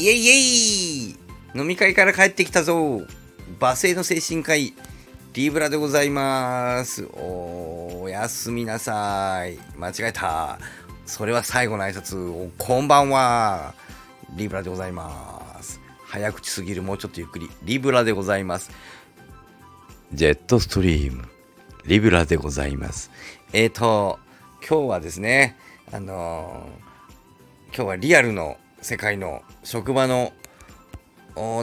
イエイエイ飲み会から帰ってきたぞ。罵声の精神科医リブラでございます。おやすみなさい。間違えた。それは最後の挨拶。こんばんは。リブラでございます。早口すぎるもうちょっとゆっくり。リブラでございます。ジェットストリーム。リブラでございます。えーと今日はですねあのー、今日はリアルの世界の職場の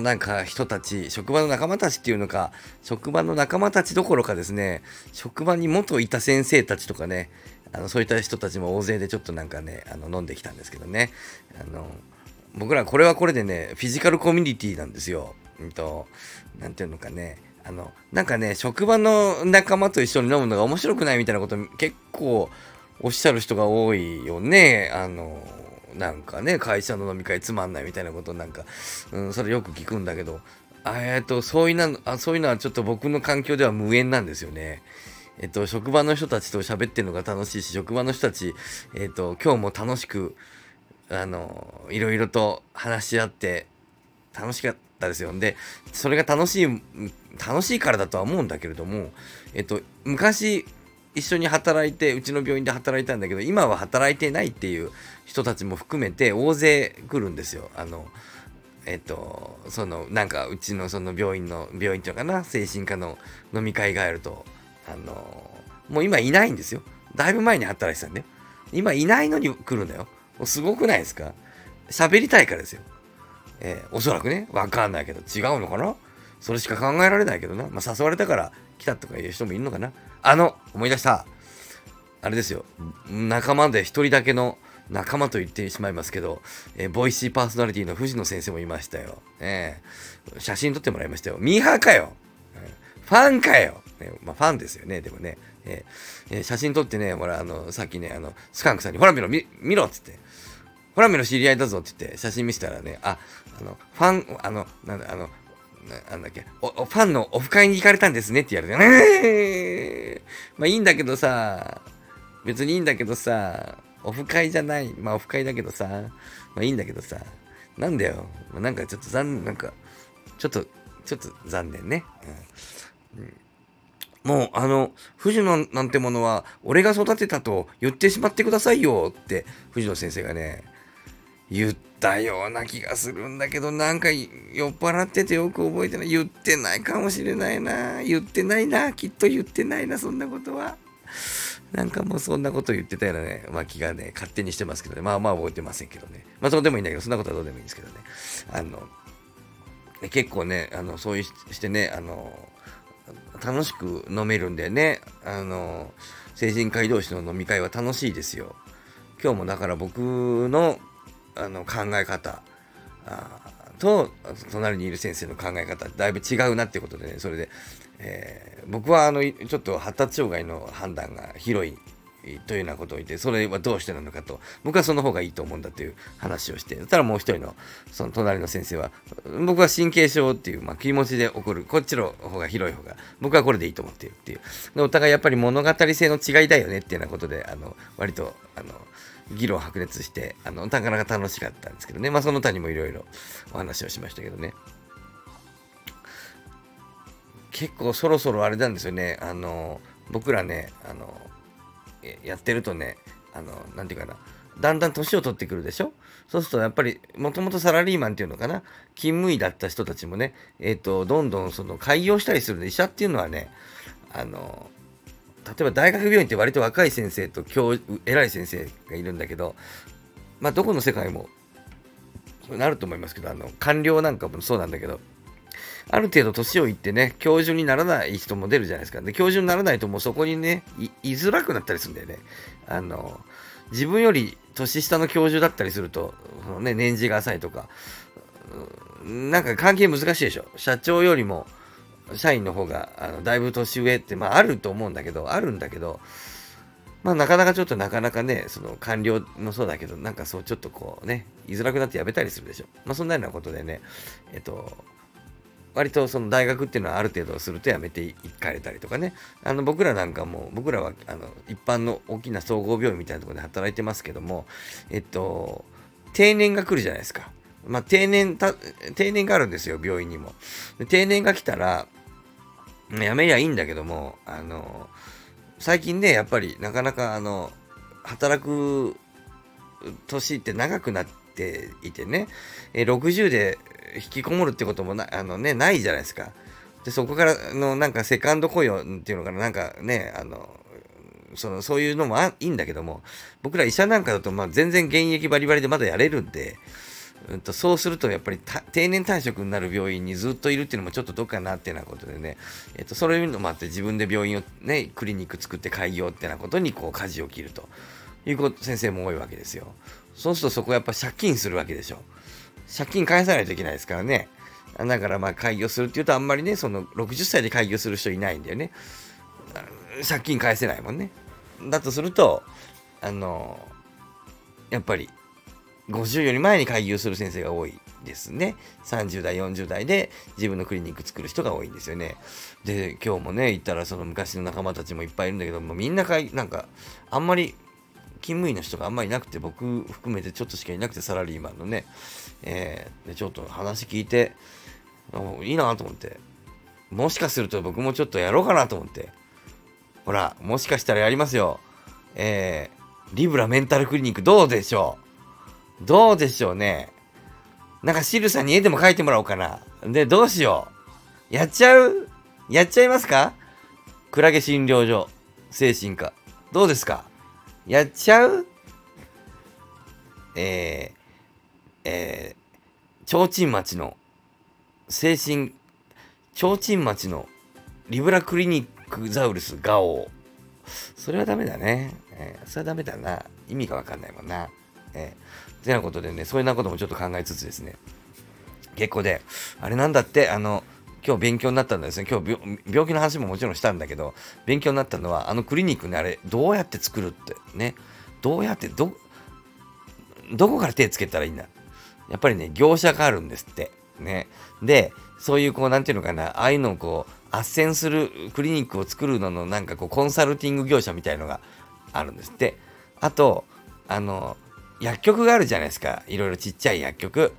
なんか人たち職場の仲間たちっていうのか職場の仲間たちどころかですね職場に元いた先生たちとかねあのそういった人たちも大勢でちょっとなんかねあの飲んできたんですけどねあの僕らこれはこれでねフィジカルコミュニティなんですよ。うんと何ていうのかねあのなんかね職場の仲間と一緒に飲むのが面白くないみたいなこと結構おっしゃる人が多いよね。あのなんかね、会社の飲み会つまんないみたいなことなんか、うん、それよく聞くんだけど、えっと、そういうの、あそういうのはちょっと僕の環境では無縁なんですよね。えっと、職場の人たちと喋ってるのが楽しいし、職場の人たち、えっと、今日も楽しく、あの、いろいろと話し合って、楽しかったですよ。で、それが楽しい、楽しいからだとは思うんだけれども、えっと、昔、一緒に働いてうちの病院で働いたんだけど今は働いてないっていう人たちも含めて大勢来るんですよ。あのえっとそのなんかうちのその病院の病院っていうのかな？精神科の飲み会があるとあのもう今いないんですよ。だいぶ前に働いてたんで、今いないのに来るんだよ。もうすごくないですか？喋りたいからですよ。えー、おそらくね、わかんないけど違うのかな？それしか考えられないけどな。まあ、誘われたから来たとかいう人もいるのかな？あの、思い出した。あれですよ。仲間で一人だけの仲間と言ってしまいますけど、えー、 Voicy パーソナリティの藤野先生もいましたよ。えー、写真撮ってもらいましたよ。ミーハーかよ、えー、ファンかよ、ね、まあ、ファンですよね、でもね。えー、写真撮ってね、ほら、あの、さっきね、あの、スカンクさんに、ほら見ろ、見見ろっつって。ほら見ろ、知り合いだぞって言って、写真見せたらね、あ、あの、ファン、あの、なんだ、あの、なんだっけ、ファンのオフ会に行かれたんですねって言われて、えー、まあいいんだけどさ、別にいいんだけどさ、オフ会じゃない、まあオフ会だけどさ、まあいいんだけどさ、なんだよ、まあ、なんかちょっと残念、なんか、ちょっと、ちょっと残念ね。うん。うん。もう、あの、藤野なんてものは、俺が育てたと言ってしまってくださいよって、藤野先生がね、言ったような気がするんだけど、なんか酔っ払っててよく覚えてない。言ってないかもしれないな。言ってないな。きっと言ってないな、そんなことは。なんかもうそんなこと言ってたようなね、まあ気がね、勝手にしてますけどね。まあまあ覚えてませんけどね。まあどうでもいいんだけど、そんなことはどうでもいいんですけどね。あの、結構ね、あの、そういうしてね、あの、楽しく飲めるんでね、あの、成人会同士の飲み会は楽しいですよ。今日もだから僕のあの考え方と隣にいる先生の考え方だいぶ違うなってことでねそれで、えー、僕はあのちょっと発達障害の判断が広いというようなことを言って、それはどうしてなのかと、僕はその方がいいと思うんだという話をして、そしたらもう一人の、その隣の先生は、僕は神経症っていう、まあ、気持ちで起こる、こっちの方が広い方が、僕はこれでいいと思っているっていう。でお互いやっぱり物語性の違いだよねっていうようなことで、あの、割と、あの、議論白熱して、あの、なかなか楽しかったんですけどね。まあ、その他にもいろいろお話をしましたけどね。結構そろそろあれなんですよね。あの、僕らね、あの、やってるとね、あの、なんていうかな。だんだん年を取ってくるでしょ？そうするとやっぱりもともとサラリーマンっていうのかな？勤務医だった人たちもねえっ、ー、とどんどんその開業したりする医者っていうのはねあの例えば大学病院って割と若い先生と教偉い先生がいるんだけど、まあ、どこの世界もなると思いますけど、あの官僚なんかもそうなんだけど、ある程度年をいってね、教授にならない人も出るじゃないですか。で、教授にならないともうそこにね、いづらくなったりするんだよね。あの、自分より年下の教授だったりすると、そのね、年次が浅いとか、なんか関係難しいでしょ。社長よりも、社員の方があのだいぶ年上って、まあ、あると思うんだけど、あるんだけど、まあ、なかなかちょっとなかなかね、その官僚もそうだけど、なんかそうちょっとこうね、居づらくなって辞めたりするでしょ。まあ、そんなようなことでね、えっと、割とその大学っていうのはある程度すると辞めていかれたりとかね、あの僕らなんかも、僕らはあの一般の大きな総合病院みたいなところで働いてますけども、えっと、定年が来るじゃないですか。まあ、定年、定年があるんですよ、病院にも。定年が来たら、やめりゃいいんだけども、あの、最近ね、やっぱりなかなか、あの、働く年って長くなってていてね、え60で引きこもるってこともなあの、ね、ないじゃないですか。で、そこからのなんかセカンド雇用っていうのかな、なんかね、あの、そのそういうのもいいんだけども、僕ら医者なんかだと、まあ、全然現役バリバリでまだやれるんで、うんと、そうするとやっぱり定年退職になる病院にずっといるっていうのもちょっとどっかなっていうなことでね、えっと、そういうのもあって自分で病院をね、クリニック作って開業ってなことにこう舵を切ると。いう先生も多いわけですよ。そうするとそこやっぱ借金するわけでしょ。借金返さないといけないですからね。だからまあ開業するっていうとあんまりね、その60歳で開業する人いないんだよね。借金返せないもんね。だとすると、あの、やっぱり50より前に開業する先生が多いですね。30代、40代で自分のクリニック作る人が多いんですよね。で、今日もね、行ったらその昔の仲間たちもいっぱいいるんだけども、みんなかい、なんか、あんまり勤務医の人があんまりいなくて、僕含めてちょっとしかいなくて、サラリーマンのね、えー、でちょっと話聞いて、いいなと思って、もしかすると僕もちょっとやろうかなと思って、ほら、もしかしたらやりますよ。えー、リブラメンタルクリニックどうでしょう？どうでしょうね？なんかシルさんに絵でも描いてもらおうかな。で、どうしよう？やっちゃう？やっちゃいますか？クラゲ診療所、精神科。どうですか？やっちゃう？えー、えー、提灯町の精神、提灯町のリブラクリニックザウルスガオそれはダメだね。えー、それはダメだな。意味がわかんないもんな。えー、てなことでね、そういうなこともちょっと考えつつですね。結構で、あれなんだって、あの、今日勉強になったんですね。今日病気の話ももちろんしたんだけど、勉強になったのは、あのクリニックね、あれ、どうやって作るってね。どうやって、ど、どこから手つけたらいいんだやっぱりね、業者があるんですって。ね。で、そういう、こう、なんていうのかな、ああいうのをこう、斡旋するクリニックを作るのの、なんかこう、コンサルティング業者みたいのがあるんですって。あと、あの、薬局があるじゃないですか。いろいろちっちゃい薬局。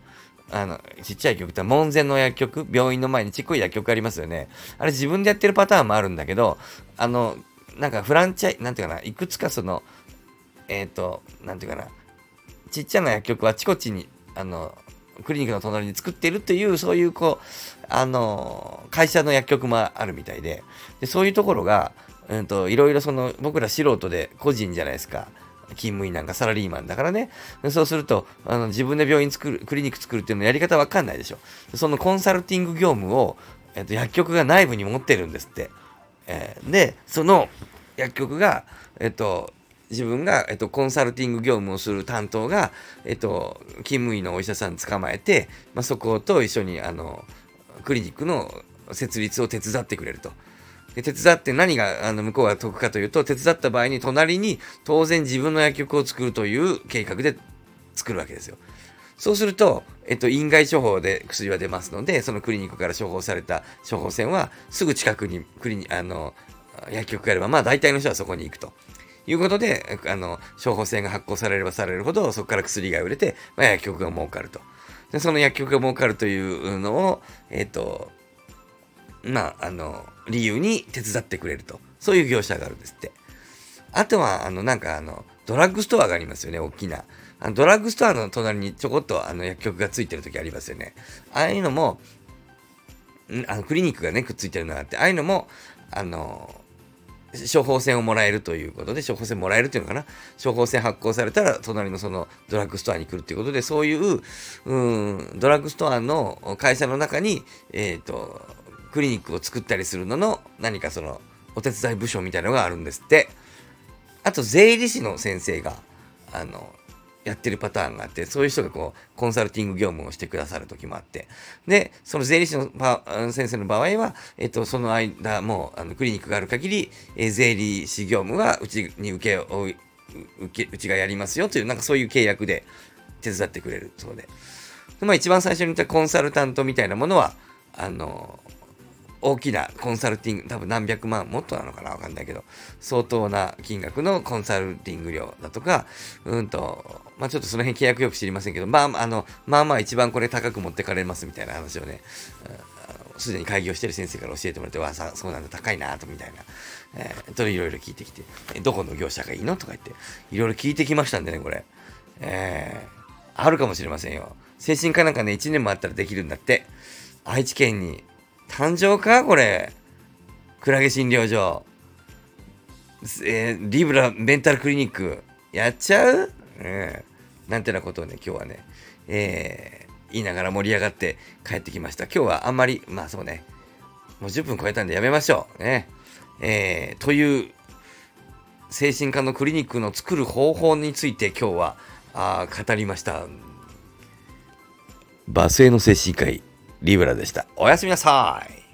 あの、ちっちゃい局って門前の薬局、病院の前にちっこい薬局ありますよね。あれ自分でやってるパターンもあるんだけど、あの、なんかフランチャイ、なんていうかな、いくつかその、えっ、ー、と、なんていうかな、ちっちゃな薬局はあちこちに、あの、クリニックの隣に作ってるという、そういう、こう、あの、会社の薬局もあるみたいで、でそういうところが、うんと、いろいろその、僕ら素人で個人じゃないですか。勤務医なんかサラリーマンだからね。そうすると、あの自分で病院作る、クリニック作るっていうのやり方わかんないでしょ。そのコンサルティング業務を、えっと、薬局が内部に持ってるんですって。えー、で、その薬局が、えっと、自分が、えっと、コンサルティング業務をする担当が、えっと、勤務医のお医者さん捕まえて、まあ、そこと一緒に、あの、クリニックの設立を手伝ってくれると。で手伝って何があの向こうが得かというと、手伝った場合に隣に当然自分の薬局を作るという計画で作るわけですよ。そうすると、えっと、院外処方で薬は出ますので、そのクリニックから処方された処方箋はすぐ近くにクリニあの薬局があれば、まあ大体の人はそこに行くと。いうことで、あの、処方箋が発行されればされるほど、そこから薬が売れて、まあ、薬局が儲かると。で、その薬局が儲かるというのを、えっ、と、まあ、あの、理由に手伝ってくれると。そういう業者があるんですって。あとは、あの、なんかあの、ドラッグストアがありますよね、大きな。あのドラッグストアの隣にちょこっとあの薬局がついてる時ありますよね。ああいうのも、あのクリニックがね、くっついてるのがあって、ああいうのも、あの、処方箋をもらえるということで、処方箋もらえるっていうのかな。処方箋発行されたら、隣のそのドラッグストアに来るっていうことで、そういう、うん、ドラッグストアの会社の中に、えっ、ー、と、クリニックを作ったりするのの何かそのお手伝い部署みたいのがあるんですって。あと税理士の先生があのやってるパターンがあって、そういう人がこう、コンサルティング業務をしてくださる時もあって、で、その税理士の先生の場合は、えっと、その間、もう、あのクリニックがある限り、え、税理士業務はうちに受けを、受け、うちがやりますよという、なんかそういう契約で手伝ってくれるそうで。でまあ、一番最初に言ったコンサルタントみたいなものは、あの、大きなコンサルティング、多分何百万、もっとなのかなわかんないけど、相当な金額のコンサルティング料だとか、うんと、まあちょっとその辺契約よく知りませんけど、まあ、あの、まあまあ一番これ高く持ってかれますみたいな話をね、すでに開業してる先生から教えてもらって、わあ、そうなんだ、高いなと、みたいな。えー、といろいろ聞いてきて、どこの業者がいいのとか言って、いろいろ聞いてきましたんでね、これ。えー、あるかもしれませんよ。精神科なんかね、1年もあったらできるんだって。愛知県に誕生か？これ。クラゲ診療所。えー、リブラメンタルクリニック。やっちゃう、えー、なんてなことをね、今日はね、えー、言いながら盛り上がって帰ってきました。今日はあんまり、まあそうね、もう10分超えたんでやめましょう。ね。えー、という、精神科のクリニックの作る方法について今日はあ語りました。バスへの精神科医、リブラでした。おやすみなさい。